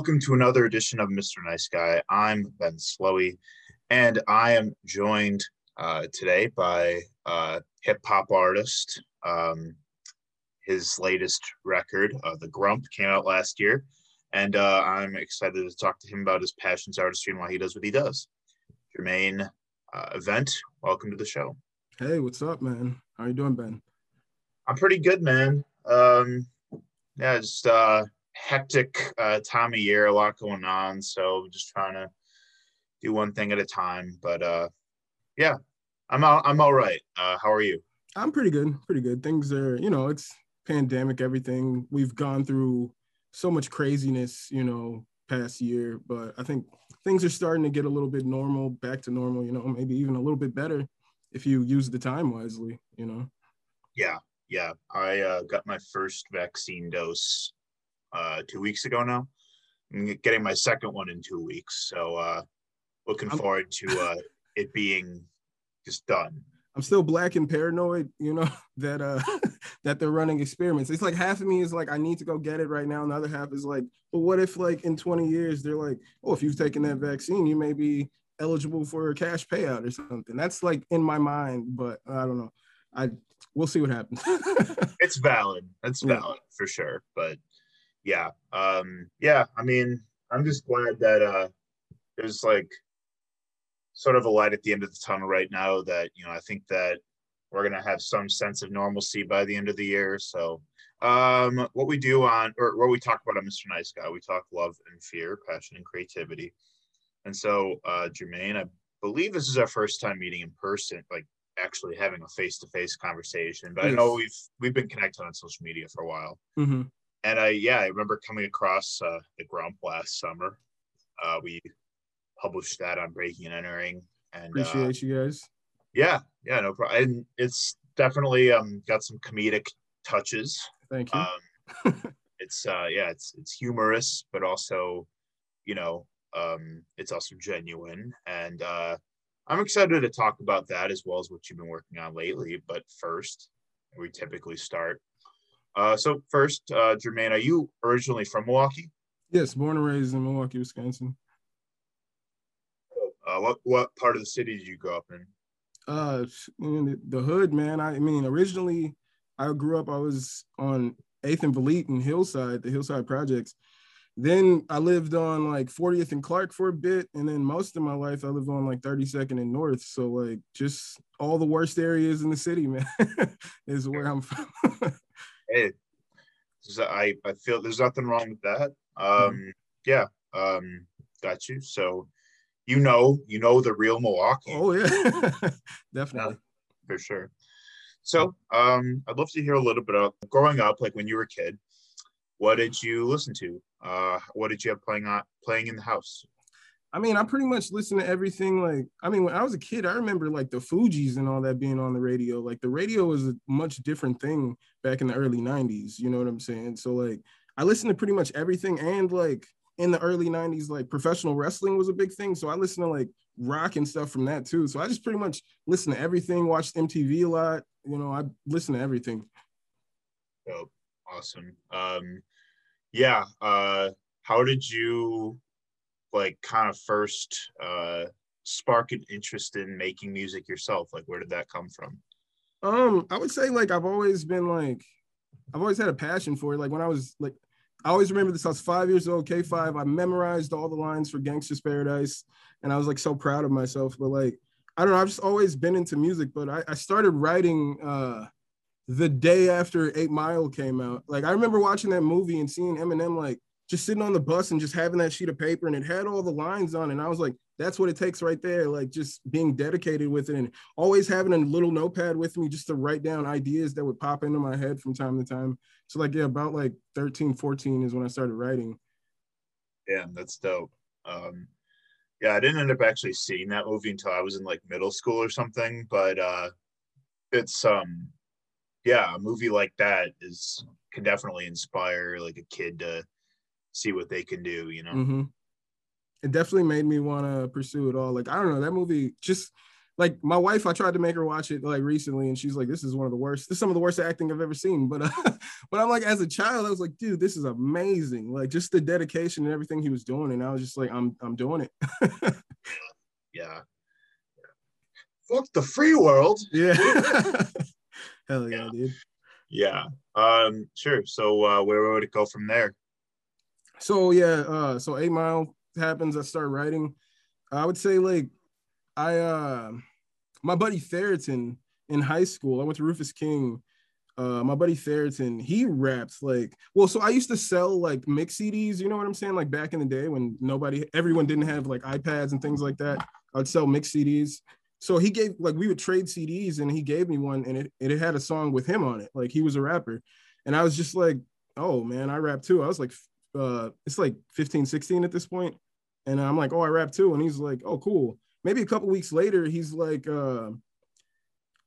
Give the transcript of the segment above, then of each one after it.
Welcome to another edition of Mr. Nice Guy. I'm Ben Slowey, and I am joined uh, today by uh, hip hop artist. Um, his latest record, uh, The Grump, came out last year, and uh, I'm excited to talk to him about his passions, artistry, and why he does what he does. Jermaine uh, Event, welcome to the show. Hey, what's up, man? How you doing, Ben? I'm pretty good, man. Um, yeah, just uh, hectic uh, time of year, a lot going on. So just trying to do one thing at a time. But uh, yeah, I'm all, I'm all right. Uh, how are you? I'm pretty good. Pretty good. Things are, you know, it's pandemic, everything. We've gone through so much craziness, you know, past year, but I think things are starting to get a little bit normal, back to normal, you know, maybe even a little bit better if you use the time wisely, you know. Yeah, yeah. I uh, got my first vaccine dose uh, two weeks ago now. I'm getting my second one in two weeks, so uh, looking forward to uh, it being just done. I'm still black and paranoid, you know, that uh that they're running experiments. It's like half of me is like, I need to go get it right now. And the other half is like, but what if like in 20 years they're like, oh, if you've taken that vaccine, you may be eligible for a cash payout or something. That's like in my mind, but I don't know. I we'll see what happens. it's valid. That's valid yeah. for sure. But yeah, um, yeah. I mean, I'm just glad that uh, there's like sort of a light at the end of the tunnel right now. That you know, I think that we're gonna have some sense of normalcy by the end of the year. So, um, what we do on or what we talk about on Mr. Nice Guy, we talk love and fear, passion and creativity. And so, uh, Jermaine, I believe this is our first time meeting in person, like actually having a face-to-face conversation. But yes. I know we've we've been connected on social media for a while. Mm-hmm and I yeah I remember coming across uh, the Grump last summer. Uh, we published that on Breaking and Entering, and appreciate uh, you guys. Yeah, yeah, no problem. And it's definitely um got some comedic touches. Thank you. Um, it's uh yeah it's it's humorous, but also you know um it's also genuine and uh I'm excited to talk about that as well as what you've been working on lately. But first, we typically start uh, so first, uh, Jermaine, are you originally from Milwaukee? Yes, born and raised in Milwaukee, Wisconsin. Uh, what what part of the city did you grow up in? Uh, in the hood, man. I mean, originally, I grew up. I was on Eighth and Vliet and Hillside, the Hillside Projects. Then I lived on like 40th and Clark for a bit, and then most of my life I lived on like 32nd and North. So like just all the worst areas in the city, man, is where I'm from. hey, I I feel there's nothing wrong with that. Um, mm-hmm. yeah, um, got you. So, you know, you know the real Milwaukee. Oh yeah, definitely yeah, for sure. So, um, I'd love to hear a little bit of growing up, like when you were a kid. What did you listen to? Uh, what did you have playing on playing in the house? I mean, I pretty much listen to everything. Like, I mean, when I was a kid, I remember like the Fugees and all that being on the radio. Like, the radio was a much different thing back in the early 90s. You know what I'm saying? So, like, I listened to pretty much everything. And like in the early 90s, like professional wrestling was a big thing. So, I listened to like rock and stuff from that too. So, I just pretty much listened to everything, watched MTV a lot. You know, I listened to everything. Oh, awesome. Um, yeah. Uh, how did you like kind of first uh spark an interest in making music yourself? Like where did that come from? Um, I would say like I've always been like I've always had a passion for it. Like when I was like I always remember this. I was five years old, K5. I memorized all the lines for Gangsta's Paradise, and I was like so proud of myself. But like, I don't know, I've just always been into music. But I, I started writing uh, the day after Eight Mile came out. Like I remember watching that movie and seeing Eminem like just sitting on the bus and just having that sheet of paper and it had all the lines on it. And I was like, that's what it takes right there. Like just being dedicated with it and always having a little notepad with me just to write down ideas that would pop into my head from time to time. So like, yeah, about like 13, 14 is when I started writing. Yeah, that's dope. Um, yeah, I didn't end up actually seeing that movie until I was in like middle school or something, but uh, it's, um, yeah, a movie like that is can definitely inspire like a kid to see what they can do, you know. Mm-hmm. It definitely made me want to pursue it all. Like I don't know, that movie just like my wife, I tried to make her watch it like recently, and she's like, "This is one of the worst. This is some of the worst acting I've ever seen." But, uh, but I'm like, as a child, I was like, "Dude, this is amazing! Like just the dedication and everything he was doing." And I was just like, "I'm, I'm doing it." yeah. Fuck the free world. Yeah. Hell yeah, yeah, dude. Yeah. Um. Sure. So, uh, where would it go from there? So yeah. Uh. So Eight Mile happens. I start writing. I would say like I uh my buddy Theriton in high school, I went to Rufus King. Uh, my buddy Theriton, he raps like well, so I used to sell like mix CDs, you know what I'm saying? Like back in the day when nobody everyone didn't have like iPads and things like that. I'd sell mix CDs. So he gave like we would trade CDs and he gave me one and it, it had a song with him on it. Like he was a rapper. And I was just like, oh man, I rap too. I was like uh it's like 15, 16 at this point. And I'm like, oh, I rap too. And he's like, oh, cool maybe a couple weeks later, he's like, uh,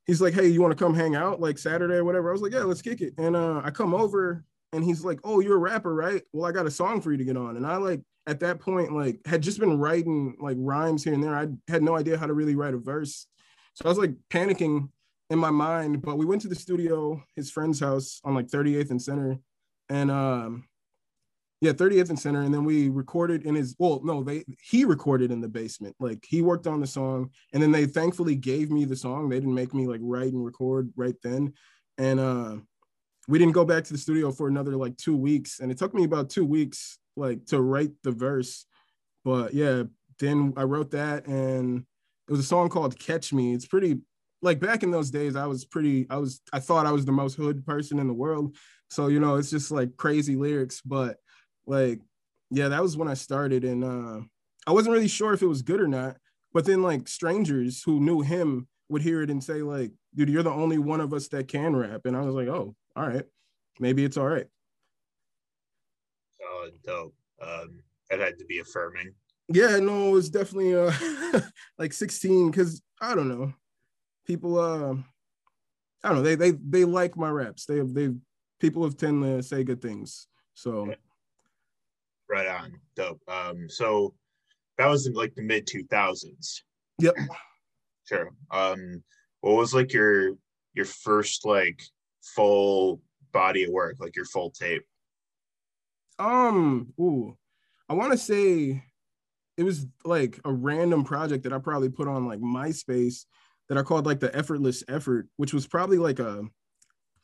he's like, hey, you want to come hang out like Saturday or whatever? I was like, yeah, let's kick it. And uh, I come over and he's like, oh, you're a rapper, right? Well, I got a song for you to get on. And I like at that point, like had just been writing like rhymes here and there. I had no idea how to really write a verse. So I was like panicking in my mind, but we went to the studio, his friend's house on like 38th and Center. And um, yeah 30th and center and then we recorded in his well no they he recorded in the basement. Like he worked on the song and then they thankfully gave me the song. They didn't make me like write and record right then. And uh we didn't go back to the studio for another like two weeks and it took me about two weeks like to write the verse. But yeah then i wrote that and it was a song called catch me. It's pretty like back in those days i was pretty i was i thought i was the most hood person in the world. So you know it's just like crazy lyrics but like yeah that was when i started and uh i wasn't really sure if it was good or not but then like strangers who knew him would hear it and say like dude you're the only one of us that can rap and i was like oh all right. Maybe it's all right. Oh dope. Um that had to be affirming. Yeah no it was definitely uh like 16 because i don't know. People uh i don't know. They they they like my raps. They have they people have tend to say good things. So. Right on. Dope. Um, so that was in like the mid 2000s. Yep. Sure. Um, what was like your your first like full body of work, like your full tape? Um, ooh, I want to say it was like a random project that I probably put on like MySpace that I called like the effortless effort, which was probably like a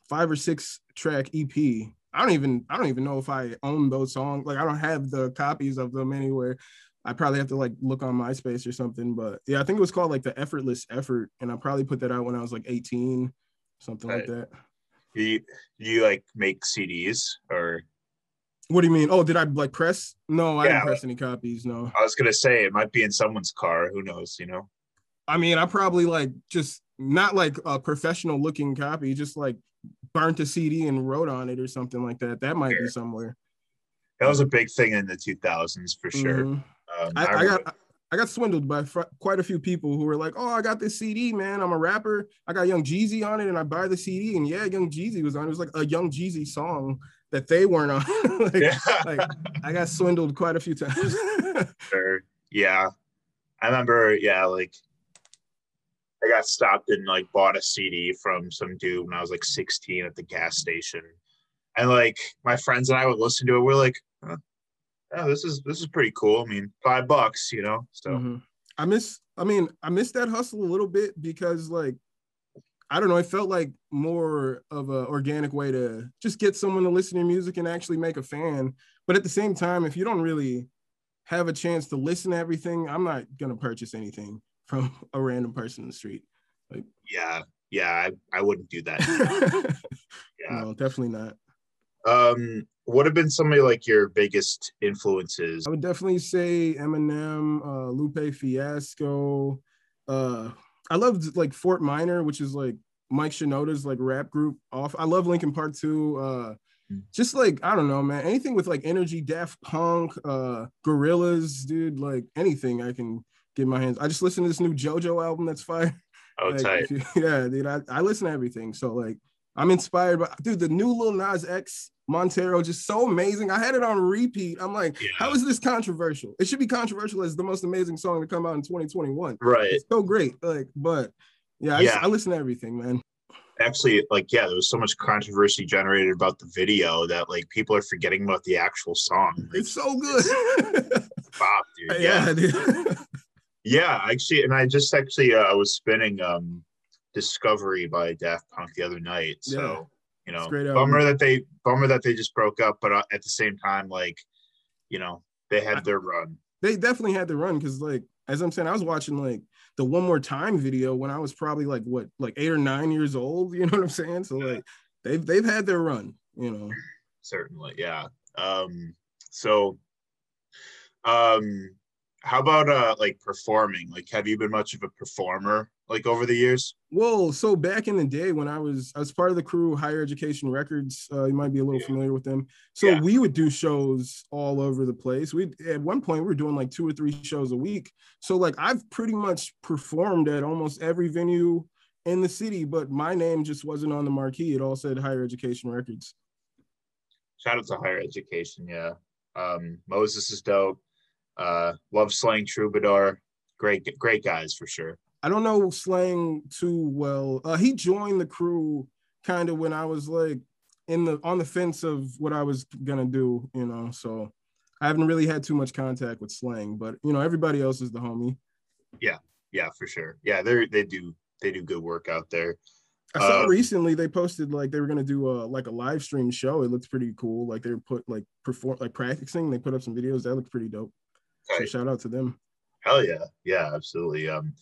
five or six track EP. I don't even I don't even know if I own those songs. Like I don't have the copies of them anywhere. I probably have to like look on MySpace or something. But yeah, I think it was called like the Effortless Effort, and I probably put that out when I was like 18, something right. like that. You you like make CDs or? What do you mean? Oh, did I like press? No, I yeah, didn't press any copies. No. I was gonna say it might be in someone's car. Who knows? You know. I mean, I probably like just not like a professional looking copy, just like burnt a CD and wrote on it or something like that. That might sure. be somewhere. That was a big thing in the 2000s for sure. Mm-hmm. Um, I, I, I, got I got swindled by fr- quite a few people who were like, "Oh, I got this CD, man. I'm a rapper. I got Young Jeezy on it, and I buy the CD, and yeah, Young Jeezy was on. It was like a Young Jeezy song that they weren't on. like, yeah. like, I got swindled quite a few times. sure. Yeah, I remember. Yeah, like I got stopped and like bought a CD from some dude when I was like 16 at the gas station. And like my friends and I would listen to it. We're like, huh, this is this is pretty cool. I mean, five bucks, you know. So mm-hmm. I miss I mean, I miss that hustle a little bit because like I don't know, it felt like more of an organic way to just get someone to listen to music and actually make a fan. But at the same time, if you don't really have a chance to listen to everything, I'm not gonna purchase anything from a random person in the street. Like, yeah, yeah, I, I wouldn't do that. yeah, no, definitely not. Um, what have been some of like your biggest influences? I would definitely say Eminem, uh, Lupe Fiasco. Uh, I loved like Fort Minor, which is like Mike Shinoda's like rap group. Off, I love Linkin Park too. Uh, hmm. just like I don't know, man. Anything with like energy, Daft Punk, uh, Gorillaz, dude. Like anything I can get my hands. I just listened to this new JoJo album that's fire. Oh, like, tight. You, yeah, dude. I, I listen to everything. So like I'm inspired by dude, the new Lil Nas X Montero, just so amazing. I had it on repeat. I'm like, yeah. how is this controversial? It should be controversial as the most amazing song to come out in 2021. Right. It's so great. Like, but yeah, I, yeah. I listen to everything, man. Actually, like, yeah, there was so much controversy generated about the video that like people are forgetting about the actual song. Like, it's so good. Pop, dude. Yeah, yeah dude. Yeah, actually, and I just actually uh, I was spinning um Discovery by Daft Punk the other night. So yeah. you know, bummer that they bummer that they just broke up, but uh, at the same time, like you know, they had their run. They definitely had their run because, like, as I'm saying, I was watching like the one more time video when I was probably like what, like eight or nine years old. You know what I'm saying? So like, they've they've had their run. You know. Certainly, yeah. Um. So, um, how about uh like performing? Like, have you been much of a performer like over the years? Well, so back in the day when I was I was part of the crew Higher Education Records, uh, you might be a little yeah. familiar with them. So yeah. we would do shows all over the place. We at one point we were doing like two or three shows a week. So like I've pretty much performed at almost every venue in the city, but my name just wasn't on the marquee. It all said Higher Education Records. Shout out to Higher Education, yeah. Um, Moses is dope. Uh, love Slang Troubadour. Great, great guys for sure. I don't know Slang too well. Uh, he joined the crew kind of when I was like in the on the fence of what I was gonna do, you know. So I haven't really had too much contact with Slang, but you know, everybody else is the homie. Yeah, yeah, for sure. Yeah, they they do they do good work out there. I saw um, recently they posted like they were gonna do a like a live stream show. It looks pretty cool. Like they were put like perform like practicing. They put up some videos that looked pretty dope. So shout out to them. Hell yeah, yeah, absolutely. Um,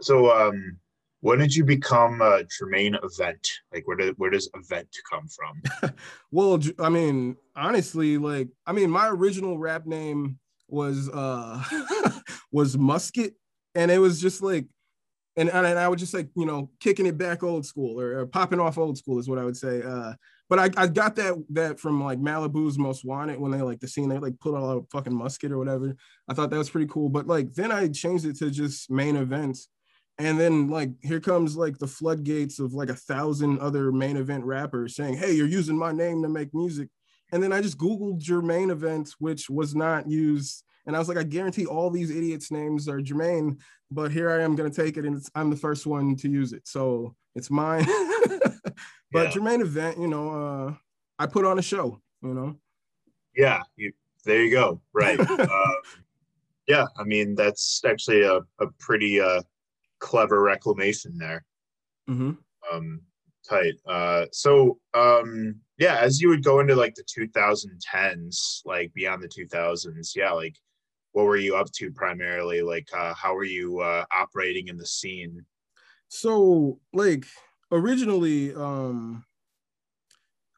so um, when did you become a Jermaine Event? Like, where did where does Event come from? well, I mean, honestly, like, I mean, my original rap name was uh was Musket, and it was just like and, and I would just like you know kicking it back old school or, or, popping off old school is what I would say. Uh, but I, I got that that from like Malibu's Most Wanted when they like the scene they like put all a fucking musket or whatever. I thought that was pretty cool. But like then I changed it to just main events. And then like here comes like the floodgates of like a thousand other main event rappers saying, Hey, you're using my name to make music. And then I just Googled Jermaine event, which was not used. And I was like, I guarantee all these idiots' names are Jermaine, but here I am gonna take it and I'm the first one to use it. So it's mine. but yeah. Jermaine event, you know, uh, I put on a show, you know. Yeah, you there you go. Right. uh, yeah, I mean that's actually a, a pretty uh, clever reclamation there. Mm-hmm. Um, tight. Uh, so um, yeah, as you would go into like the 2010s, like beyond the 2000s, yeah, like what were you up to primarily? Like uh, how were you uh, operating in the scene? So like originally um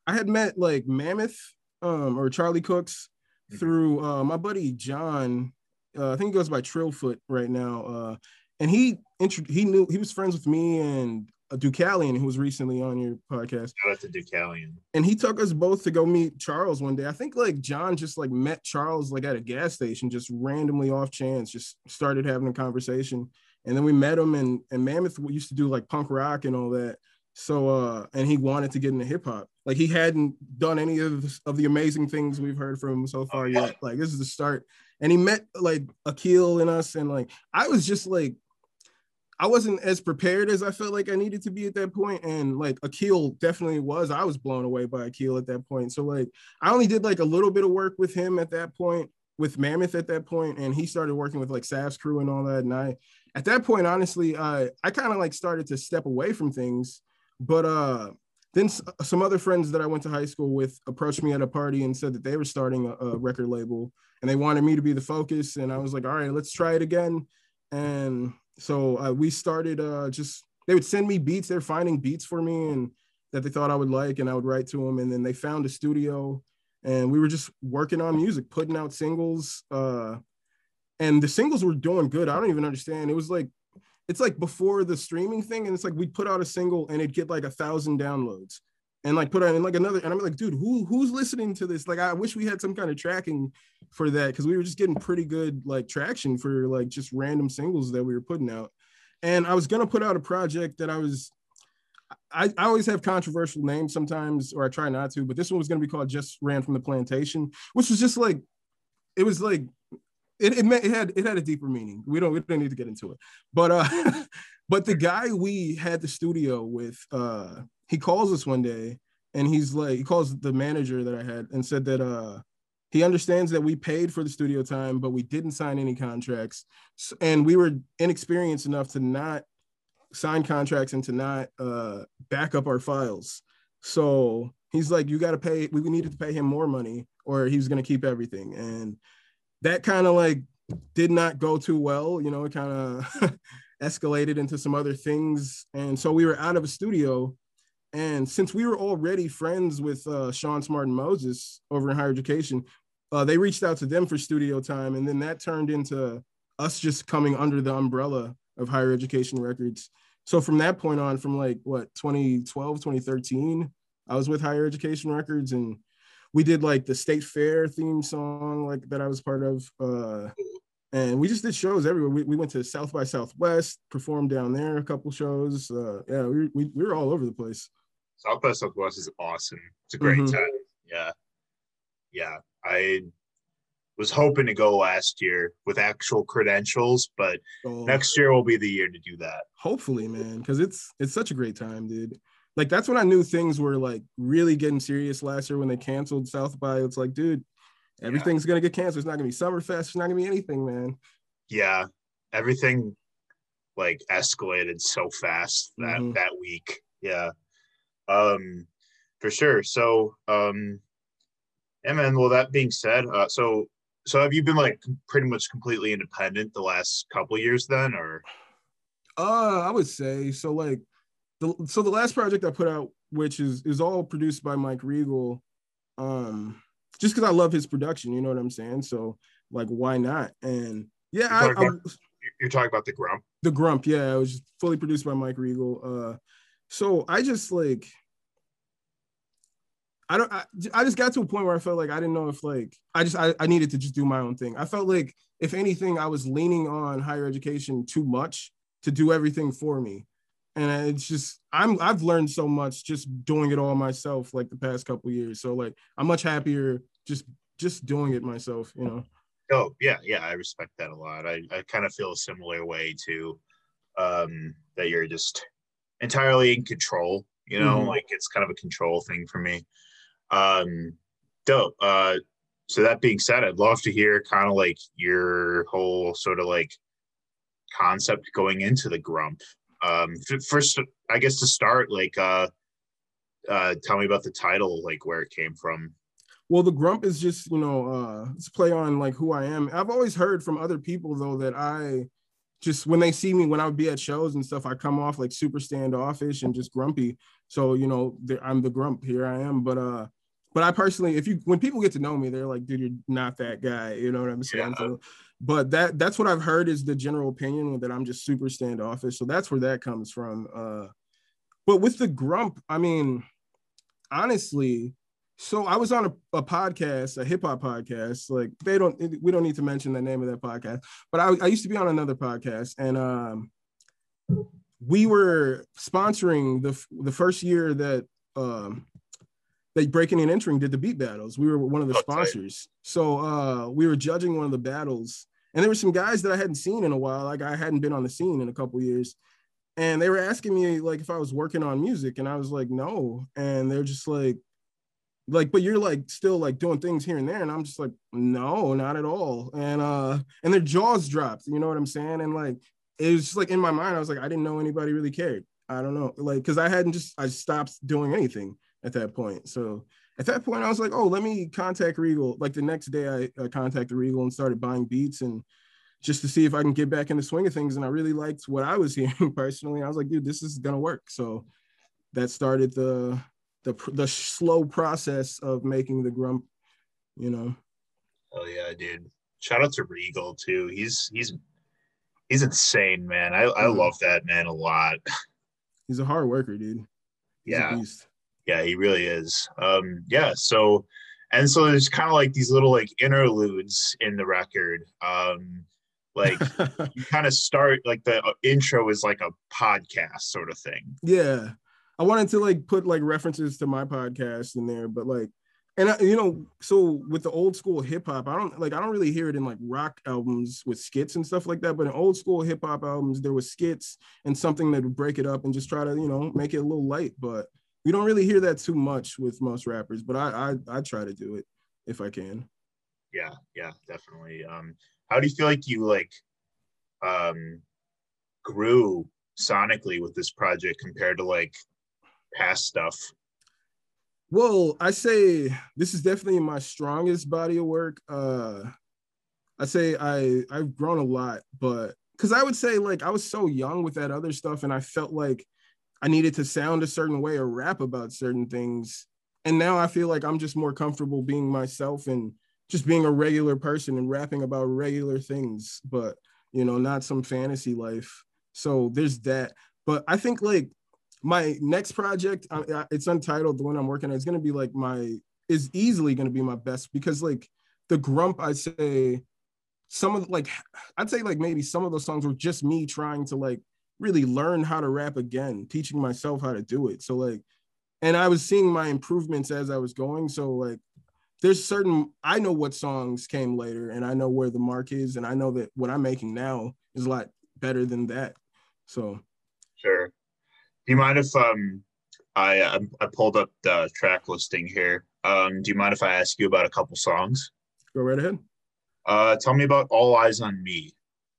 I had met like Mammoth um or Charlie Cooks mm-hmm. through uh my buddy John. Uh, I think he goes by Trillfoot right now. Uh and he intro- he knew he was friends with me and a Deucalion who was recently on your podcast. Shout out to Deucalion. And he took us both to go meet Charles one day. I think like John just like met Charles like at a gas station, just randomly off chance, just started having a conversation. And then we met him and and Mammoth used to do like punk rock and all that. So uh and he wanted to get into hip hop. Like he hadn't done any of the, of the amazing things we've heard from him so far yet. Like this is the start. And he met like Akil and us and like I was just like I wasn't as prepared as I felt like I needed to be at that point. And like Akil definitely was. I was blown away by Akil at that point. So like I only did like a little bit of work with him at that point, with Mammoth at that point, and he started working with like Sav's crew and all that. And I at that point, honestly, I I kind of like started to step away from things. But uh then some other friends that I went to high school with approached me at a party and said that they were starting a, a record label and they wanted me to be the focus. And I was like, all right, let's try it again. And so uh, we started uh, just they would send me beats. They're finding beats for me and that they thought I would like, and I would write to them. And then they found a studio, and we were just working on music, putting out singles. Uh, and the singles were doing good. I don't even understand. It was like it's like before the streaming thing, and it's like we'd put out a single and it'd get like a thousand downloads and like put on in like another and i'm like dude who who's listening to this? Like i wish we had some kind of tracking for that because we were just getting pretty good like traction for like just random singles that we were putting out. And i was gonna put out a project that i was I, I always have controversial names sometimes, or I try not to, but this one was to be called Just Ran from the Plantation, which was just like, it was like, it, it, meant, it had it had a deeper meaning. We don't we don't need to get into it, but uh, but the guy we had the studio with, uh, he calls us one day and he's like, he calls the manager that I had and said that uh, he understands that we paid for the studio time, but we didn't sign any contracts, and we were inexperienced enough to not sign contracts and to not uh, back up our files. So he's like, you got to pay, we needed to pay him more money or he was going to keep everything. And that kind of like did not go too well. You know, it kind of escalated into some other things. And so we were out of a studio. And since we were already friends with uh, Sean Smart and Moses over in higher education, uh, they reached out to them for studio time. And then that turned into us just coming under the umbrella of higher education records. So from that point on from like what 2012 2013 i was with higher education records and we did like the state fair theme song like that i was part of uh and we just did shows everywhere. We, we went to south by southwest performed down there a couple shows. Uh yeah we, we, we were all over the place south by southwest is awesome it's a great mm-hmm. time yeah yeah i was hoping to go last year with actual credentials, but oh. next year will be the year to do that. Hopefully, man, because it's it's such a great time, dude. Like that's when I knew things were like really getting serious last year when they canceled South by. It's like, dude, everything's yeah. gonna get canceled. It's not gonna be Summerfest. It's not gonna be anything, man. Yeah, everything like escalated so fast that mm-hmm. that week. Yeah, um, for sure. So, um, and then, well, that being said, uh, so so have you been like pretty much completely independent the last couple years then or? Uh i would say so like the so the last project i put out which is is all produced by mike regal um just because i love his production you know what i'm saying? So like why not? And yeah you're talking, I, about, you're talking about the grump? The grump yeah it was just fully produced by mike regal. Uh so i just like I don't. I, I, just got to a point where I felt like I didn't know if like I just I, I needed to just do my own thing. I felt like if anything, I was leaning on higher education too much to do everything for me, and it's just I'm I've learned so much just doing it all myself like the past couple years. So like I'm much happier just just doing it myself. You know. Oh yeah, yeah, I respect that a lot. I I kind of feel a similar way too. Um, that you're just entirely in control. You know, mm-hmm. like it's kind of a control thing for me. Um, dope. Uh, so that being said, I'd love to hear kind of like your whole sort of like concept going into the grump. Um, first, I guess to start, like, uh, uh, tell me about the title, like where it came from. Well, the grump is just you know, uh, it's play on like who I am. I've always heard from other people though that I just when they see me when I would be at shows and stuff, I come off like super standoffish and just grumpy. So you know, I'm the grump. Here I am. But uh, but I personally, if you when people get to know me, they're like, dude, you're not that guy. You know what I'm saying? Yeah. So, but that that's what I've heard is the general opinion that I'm just super standoffish. So that's where that comes from. Uh, but with the grump, I mean, honestly, so I was on a, a podcast, a hip hop podcast. Like they don't, we don't need to mention the name of that podcast. But I, I used to be on another podcast, and um, we were sponsoring the the first year that um they breaking and entering did the beat battles. We were one of the sponsors. So uh, we were judging one of the battles, and there were some guys that I hadn't seen in a while. Like I hadn't been on the scene in a couple years, and they were asking me like if I was working on music, and I was like no, and they're just like, like, but you're like still like doing things here and there, and I'm just like no, not at all, and uh, and their jaws dropped. You know what I'm saying? And like it was just like in my mind, I was like I didn't know anybody really cared. I don't know, like because I hadn't just I stopped doing anything at that point. So at that point, I was like, oh, let me contact Regal. Like the next day, I, I contacted Regal and started buying beats and just to see if I can get back in the swing of things. And I really liked what I was hearing personally. I was like, dude, this is gonna work. So that started the the the slow process of making the grump. You know. Oh yeah, dude! Shout out to Regal too. He's he's he's insane, man. I I mm-hmm. love that man a lot. He's a hard worker, dude. He's yeah. Yeah, he really is. Um, yeah, so and so there's kind of like these little like interludes in the record. Um, like you kind of start like the uh, intro is like a podcast sort of thing. Yeah. I wanted to like put like references to my podcast in there, but like, and I, you know, so with the old school hip hop, I don't like I don't really hear it in like rock albums with skits and stuff like that. But in old school hip hop albums, there was skits and something that would break it up and just try to you know make it a little light. But we don't really hear that too much with most rappers. But I I, I try to do it if I can. Yeah, yeah, definitely. Um, how do you feel like you like um grew sonically with this project compared to like past stuff? Well, I say this is definitely my strongest body of work. Uh I say I I've grown a lot, but because I would say like I was so young with that other stuff, and I felt like I needed to sound a certain way or rap about certain things. And now I feel like I'm just more comfortable being myself and just being a regular person and rapping about regular things, but you know, not some fantasy life. So there's that. But I think like my next project, it's untitled. The one I'm working on is going to be like my is easily going to be my best because like the grump, I say some of like I'd say like maybe some of those songs were just me trying to like really learn how to rap again, teaching myself how to do it. So like, and I was seeing my improvements as I was going. So like, there's certain I know what songs came later, and I know where the mark is, and I know that what I'm making now is a lot better than that. So, sure. Do you mind if um I I pulled up the track listing here? Um, do you mind if I ask you about a couple songs? Go right ahead. Uh, tell me about All Eyes on Me.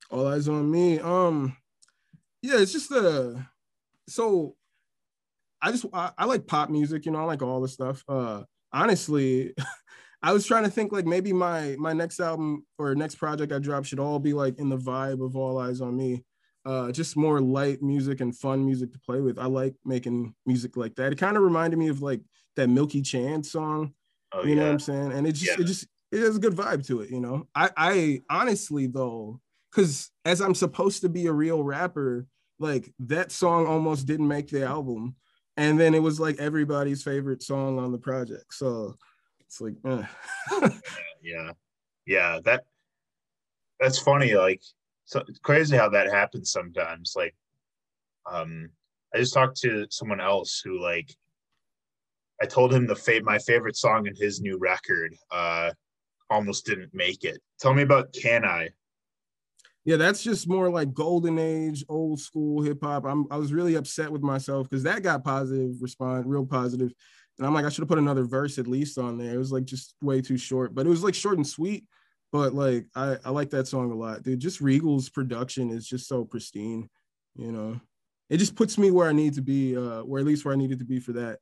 All Eyes on Me. Um, yeah, it's just a so I just I, I like pop music, you know, I like all the stuff. Uh, honestly, I was trying to think like maybe my my next album or next project I drop should all be like in the vibe of All Eyes on Me uh, just more light music and fun music to play with. I like making music like that. It kind of reminded me of like that Milky Chance song. Oh, you yeah. know what I'm saying? And it just yeah. it just it has a good vibe to it, you know. I I honestly though, because as I'm supposed to be a real rapper, like that song almost didn't make the album. And then it was like everybody's favorite song on the project. So it's like, eh. yeah. Yeah. That that's funny. Like so it's crazy how that happens sometimes. Like, um, I just talked to someone else who like I told him the fa- my favorite song in his new record uh almost didn't make it. Tell me about Can I? Yeah, that's just more like golden age, old school hip hop. I'm I was really upset with myself because that got positive response, real positive. And I'm like, I should have put another verse at least on there. It was like just way too short, but it was like short and sweet. But like I, I like that song a lot, dude. Just Regal's production is just so pristine, you know. It just puts me where I need to be, uh, or at least where I needed to be for that.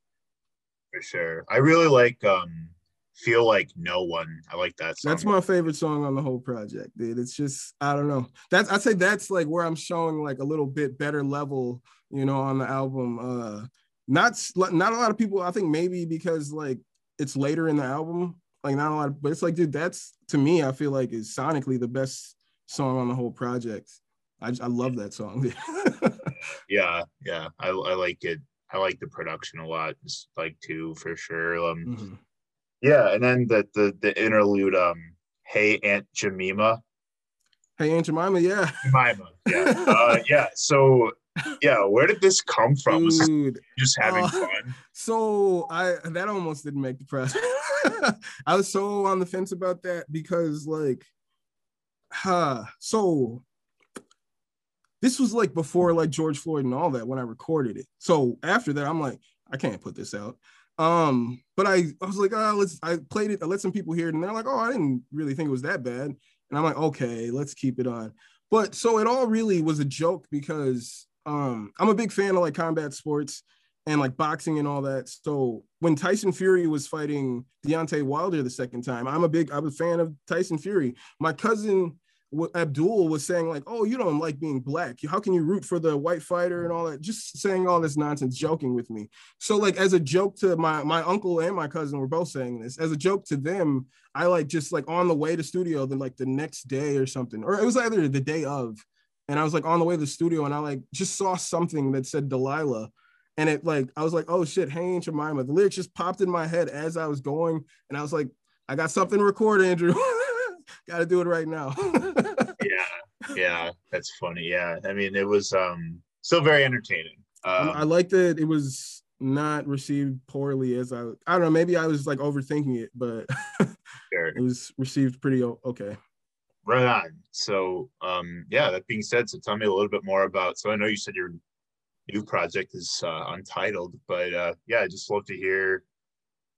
For sure. I really like um feel like no one. I like that song. That's my favorite song on the whole project, dude. It's just I don't know. That's I'd say that's like where I'm showing like a little bit better level, you know, on the album. Uh not not a lot of people, I think maybe because like it's later in the album, like not a lot, of, but it's like, dude, that's to me, I feel like is sonically the best song on the whole project. I I love that song. yeah, yeah, I, I like it. I like the production a lot, like too for sure. Um, mm-hmm. Yeah, and then the the the interlude, um, "Hey Aunt Jemima." Hey Aunt Jemima, yeah. Jemima, yeah, uh, yeah. So yeah, where did this come from? Dude, just having uh, fun. So I that almost didn't make the press. I was so on the fence about that because like huh, so this was like before like George Floyd and all that when I recorded it. So after that, I'm like, I can't put this out. Um, but I, I was like, oh, let's I played it, I let some people hear it, and they're like, oh, I didn't really think it was that bad. And I'm like, okay, let's keep it on. But so it all really was a joke because um I'm a big fan of like combat sports and like boxing and all that. So when Tyson Fury was fighting Deontay Wilder the second time, I'm a big, I'm a fan of Tyson Fury. My cousin Abdul was saying like, "Oh, you don't like being black. How can you root for the white fighter and all that?" Just saying all this nonsense, joking with me. So like as a joke to my my uncle and my cousin were both saying this as a joke to them. I like just like on the way to studio, then like the next day or something, or it was either the day of, and I was like on the way to the studio and I like just saw something that said Delilah and it like I was like, oh shit, Aunt Jemima. The lyrics just popped in my head as I was going, and I was like, I got something to record, Andrew. got to do it right now. yeah, yeah, that's funny. Yeah, I mean, it was um still very entertaining. Um, I liked it. It was not received poorly as I I don't know, maybe I was like overthinking it, but sure. it was received pretty okay. Right on. So um yeah, that being said, so tell me a little bit more about so I know you said your new project is uh, untitled, but uh yeah, I just love to hear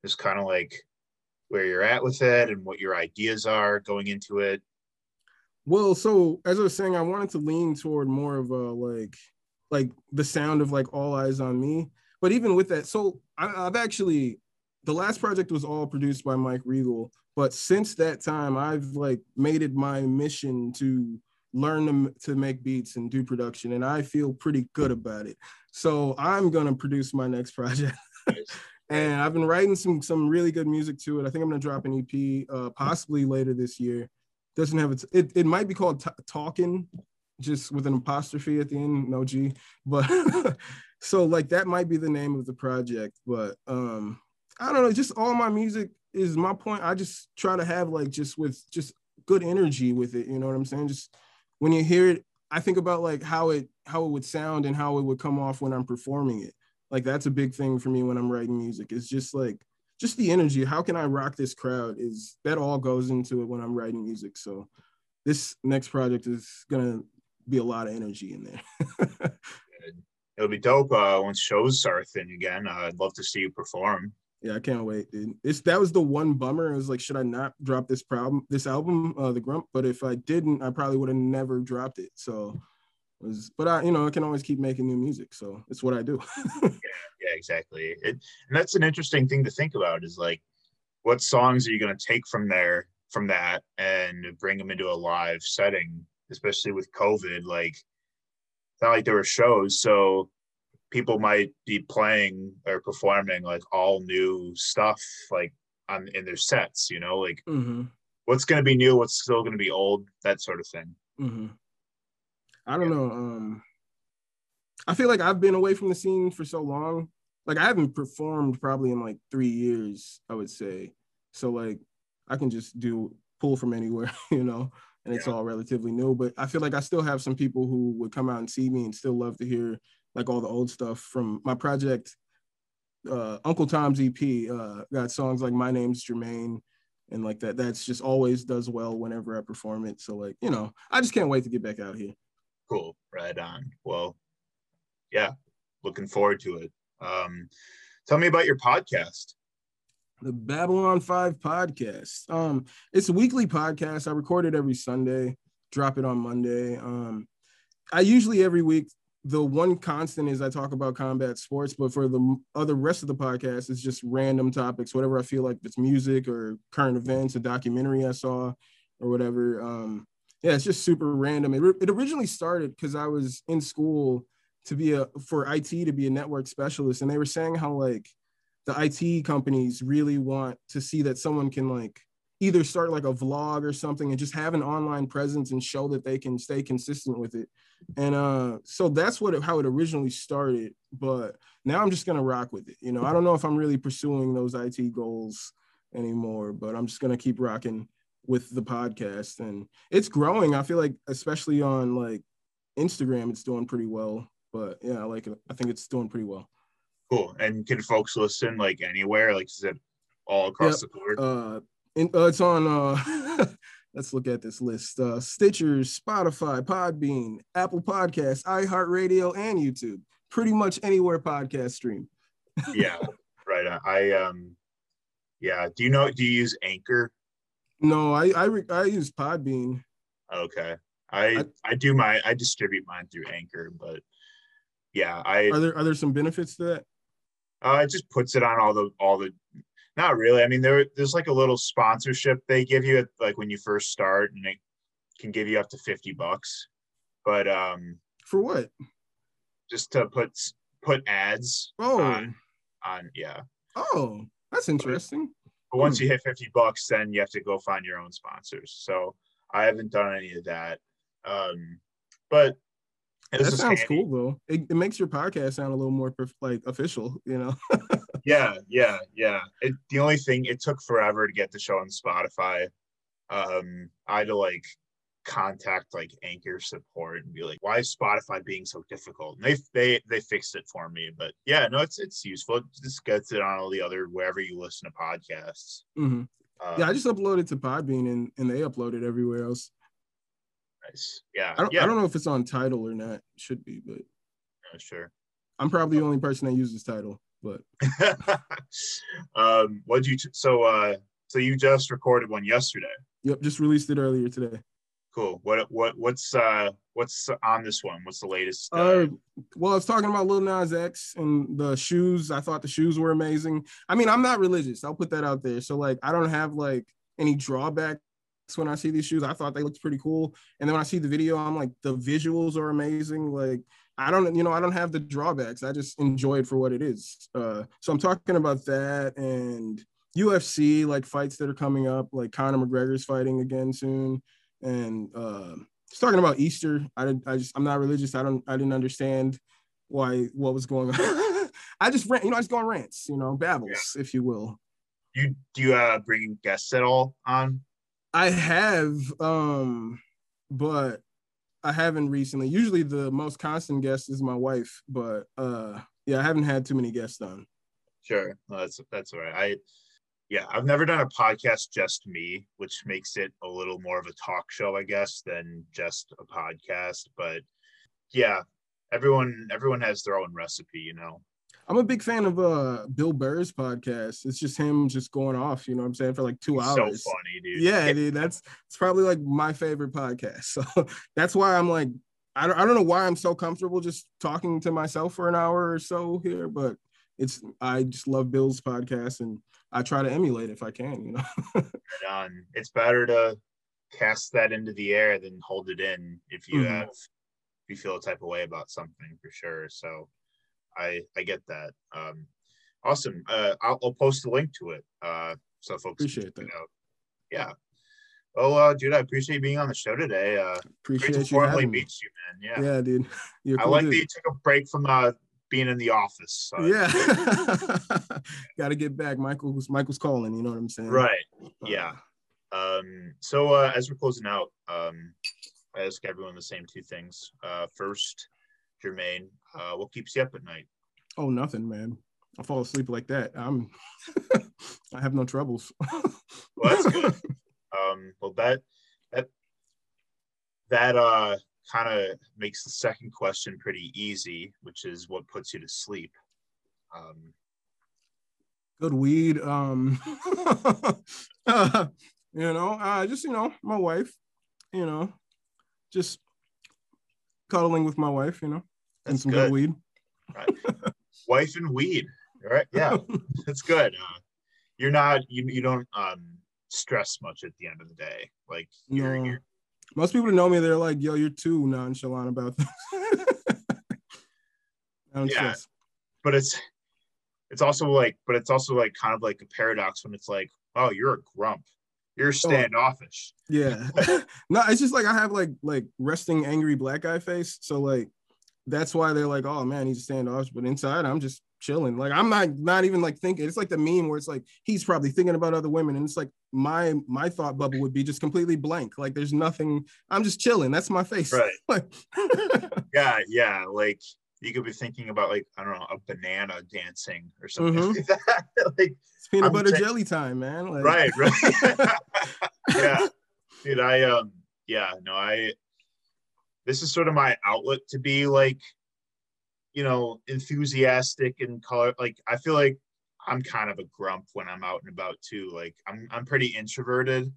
just kind of like where you're at with it and what your ideas are going into it. Well, so as I was saying, I wanted to lean toward more of a like like the sound of like all eyes on me. But even with that, so I, I've actually the last project was all produced by Mike Regal. But since that time, I've like made it my mission to learn to, to make beats and do production, and I feel pretty good about it. So I'm gonna produce my next project. and I've been writing some some really good music to it. I think I'm gonna drop an EP uh, possibly later this year. Doesn't have it. It, it might be called t- Talking, just with an apostrophe at the end, no G. But so like that might be the name of the project. But um, I don't know. Just all my music is my point. I just try to have like just with just good energy with it. You know what I'm saying? Just when you hear it, I think about like how it how it would sound and how it would come off when I'm performing it like that's a big thing for me when i'm writing music. It's just like just the energy. How can i rock this crowd is that all goes into it when i'm writing music. So this next project is gonna be a lot of energy in there. It'll be dope uh, once shows start thing again. Uh, i'd love to see you perform. Yeah i can't wait dude. It's that was the one bummer. It was like should i not drop this problem this album uh the grump? But if i didn't i probably would have never dropped it. So was but i you know i can always keep making new music so it's what i do yeah, yeah exactly it, and that's an interesting thing to think about is like what songs are you going to take from there from that and bring them into a live setting especially with covid like it's not like there were shows so people might be playing or performing like all new stuff like on in their sets you know like mm-hmm. what's going to be new what's still going to be old that sort of thing mm-hmm. I don't know. Um, I feel like I've been away from the scene for so long. Like I haven't performed probably in like three years, I would say. So like I can just do pull from anywhere, you know, and it's yeah. all relatively new. But I feel like I still have some people who would come out and see me and still love to hear like all the old stuff from my project. Uh, Uncle Tom's EP uh, got songs like My Name's Jermaine and like that. That's just always does well whenever I perform it. So like you know, I just can't wait to get back out here. Cool. Right on. Well, yeah, looking forward to it. Um, tell me about your podcast. The Babylon 5 podcast. Um, it's a weekly podcast. I record it every Sunday, drop it on Monday. Um, I usually every week the one constant is I talk about combat sports, but for the other rest of the podcast, it's just random topics, whatever I feel like it's music or current events, a documentary I saw or whatever. Um, yeah, it's just super random. It, it originally started because I was in school to be a for IT to be a network specialist, and they were saying how like the IT companies really want to see that someone can like either start like a vlog or something and just have an online presence and show that they can stay consistent with it. And uh, so that's what how it originally started. But now I'm just gonna rock with it. You know, I don't know if I'm really pursuing those IT goals anymore, but I'm just gonna keep rocking with the podcast and it's growing. I feel like especially on like Instagram, it's doing pretty well. But yeah, I like it. I think it's doing pretty well. Cool. And can folks listen like anywhere? Like is it all across yep. the board? Uh, in, uh it's on uh let's look at this list. Uh Stitcher, Spotify, Podbean, Apple Podcasts, iHeartRadio, and YouTube. Pretty much anywhere podcast stream. yeah, right. I um yeah. Do you know do you use Anchor? No, I I, I use Podbean. Okay, I, I, I do my I distribute mine through Anchor, but yeah, I are there are there some benefits to that? Uh, it just puts it on all the all the. Not really. I mean, there there's like a little sponsorship they give you at, like when you first start, and it can give you up to fifty bucks. But um, for what? Just to put put ads. Oh. On, on yeah. Oh, that's interesting. But once hmm. you hit 50 bucks, then you have to go find your own sponsors. So I haven't done any of that. Um, but that sounds handy. cool though. It, it, makes your podcast sound a little more like official, you know? yeah, yeah, yeah. It, the only thing it took forever to get the show on Spotify. Um, I had to like contact like anchor support and be like why is spotify being so difficult and they they they fixed it for me but yeah no it's it's useful it just gets it on all the other wherever you listen to podcasts Mhm. um, yeah, I just uploaded to Podbean and, and they uploaded everywhere else. nice yeah I don't, yeah I don't know if it's on Tidal or not. It should be, but sure I'm probably the only person that uses Tidal. But um what you so uh so you just recorded one yesterday yep, just released it earlier today. Cool what what what's uh what's on this one what's the latest uh, Uh, well, I was talking about Lil Nas X and the shoes. I thought the shoes were amazing. I mean, I'm not religious. I'll put that out there. So like, I don't have like any drawbacks when I see these shoes. I thought they looked pretty cool. And then when I see the video, I'm like, the visuals are amazing. Like, I don't, you know, I don't have the drawbacks. I just enjoy it for what it is. Uh, so I'm talking about that and UFC, like fights that are coming up. Like Conor McGregor's fighting again soon, and uh, just talking about Easter. I didn't. I just. I'm not religious. I don't. I didn't understand why what was going on. I just rant. You know, I just go on rants. You know, babbles, if you will. you do you uh bring guests at all on I have, um, but I haven't recently. Usually, the most constant guest is my wife, but uh, yeah, I haven't had too many guests on. Sure, no, that's that's all right. I yeah, I've never done a podcast just me, which makes it a little more of a talk show, I guess, than just a podcast. But yeah, everyone everyone has their own recipe, you know. I'm a big fan of uh Bill Burr's podcast. It's just him just going off, you know what I'm saying, for like two hours. so funny, dude. Yeah, dude, that's it's probably like my favorite podcast. So that's why I'm like, I don't, I don't know why I'm so comfortable just talking to myself for an hour or so here, but it's I just love Bill's podcast and I try to emulate if I can, you know. It's better to cast that into the air than hold it in if you Mhm. have if you feel a type of way about something for sure. So I I get that. Um awesome. Uh I'll, I'll post a link to it. Uh so folks Appreciate that. out. Yeah. Well, uh, dude, I appreciate you being on the show today. Uh, great Appreciate to you formally having me. meet you, man. Yeah, Yeah, dude. You're a I cool like dude. that you took a break from uh, being in the office. So- Yeah. Got to get back. Michael's Michael's calling, you know what I'm saying? right. Uh, Yeah. Um, so uh, as we're closing out, um, I ask everyone the same two things. Uh, first, Jermaine, uh, what keeps you up at night? Oh, nothing, man. I fall asleep like that. I'm I have no troubles. Well, that's good. um, well, that that that uh, kind of makes the second question pretty easy, which is what puts you to sleep. Um, Good weed. Um uh, you know, uh just you know, my wife, you know, just cuddling with my wife, you know, and That's some good. good weed. wife and weed. All right. Yeah, that's good. Uh, you're not you you don't um stress much at the end of the day. Like you're, No. you're Most people that know me, they're like, yo, you're too nonchalant about this. Yeah. stress. but it's it's also like but it's also like kind of like a paradox when it's like, oh, you're a grump. You're oh. standoffish. Yeah. no, it's just like I have like like resting angry black guy face. So like that's why they're like, oh man, he's standoffish. But inside, I'm just chilling. Like I'm not not even like thinking. It's like the meme where it's like he's probably thinking about other women, and it's like my my thought bubble would be just completely blank. Like there's nothing. I'm just chilling. That's my face. Right. Like Yeah, yeah. Like you could be thinking about like, I don't know, a banana dancing or something Mhm. like that. like it's peanut I'm butter saying- jelly time, man. Like, right, right. yeah. Dude, I um yeah, no, I this is sort of my outlet to be like, you know, enthusiastic and color like I feel like I'm kind of a grump when I'm out and about too. Like I'm I'm pretty introverted.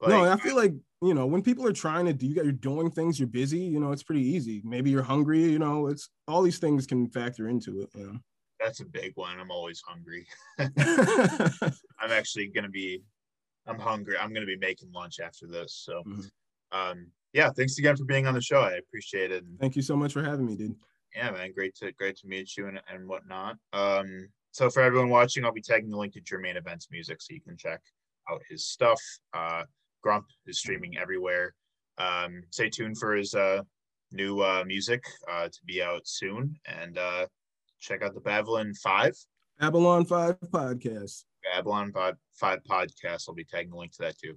Like, no, I feel like you know when people are trying to do, you got you're doing things, you're busy. You know, it's pretty easy. Maybe you're hungry. You know, it's all these things can factor into it. You that's a big one. I'm always hungry. I'm actually gonna be I'm hungry. I'm gonna be making lunch after this. So Mhm. um yeah, thanks again for being on the show. I appreciate it. Thank you so much for having me, dude. Yeah, man, great to great to meet you and, and whatnot. Um, so for everyone watching, I'll be tagging the link to Jermaine Events Music so you can check out his stuff. Uh, Grump is streaming everywhere. Um, stay tuned for his uh, new uh, music uh, to be out soon, and uh, check out the Babylon Five Babylon Five podcast. Babylon Five Five podcast. I'll be tagging the link to that too.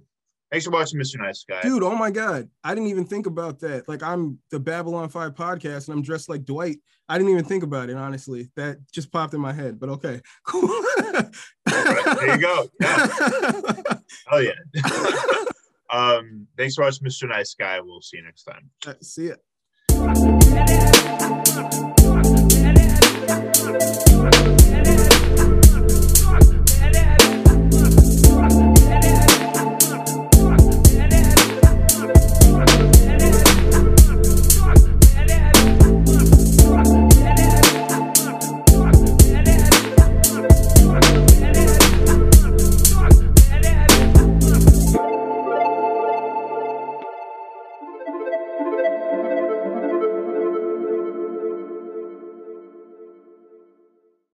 Thanks for watching, Mr. Nice Guy. Dude, oh my God. I didn't even think about that. Like, I'm the Babylon 5 podcast and I'm dressed like Dwight. I didn't even think about it, honestly. That just popped in my head, but okay, cool. there you go. Yeah. oh, yeah. um, thanks for watching, Mr. Nice Guy. We'll see you next time. See ya.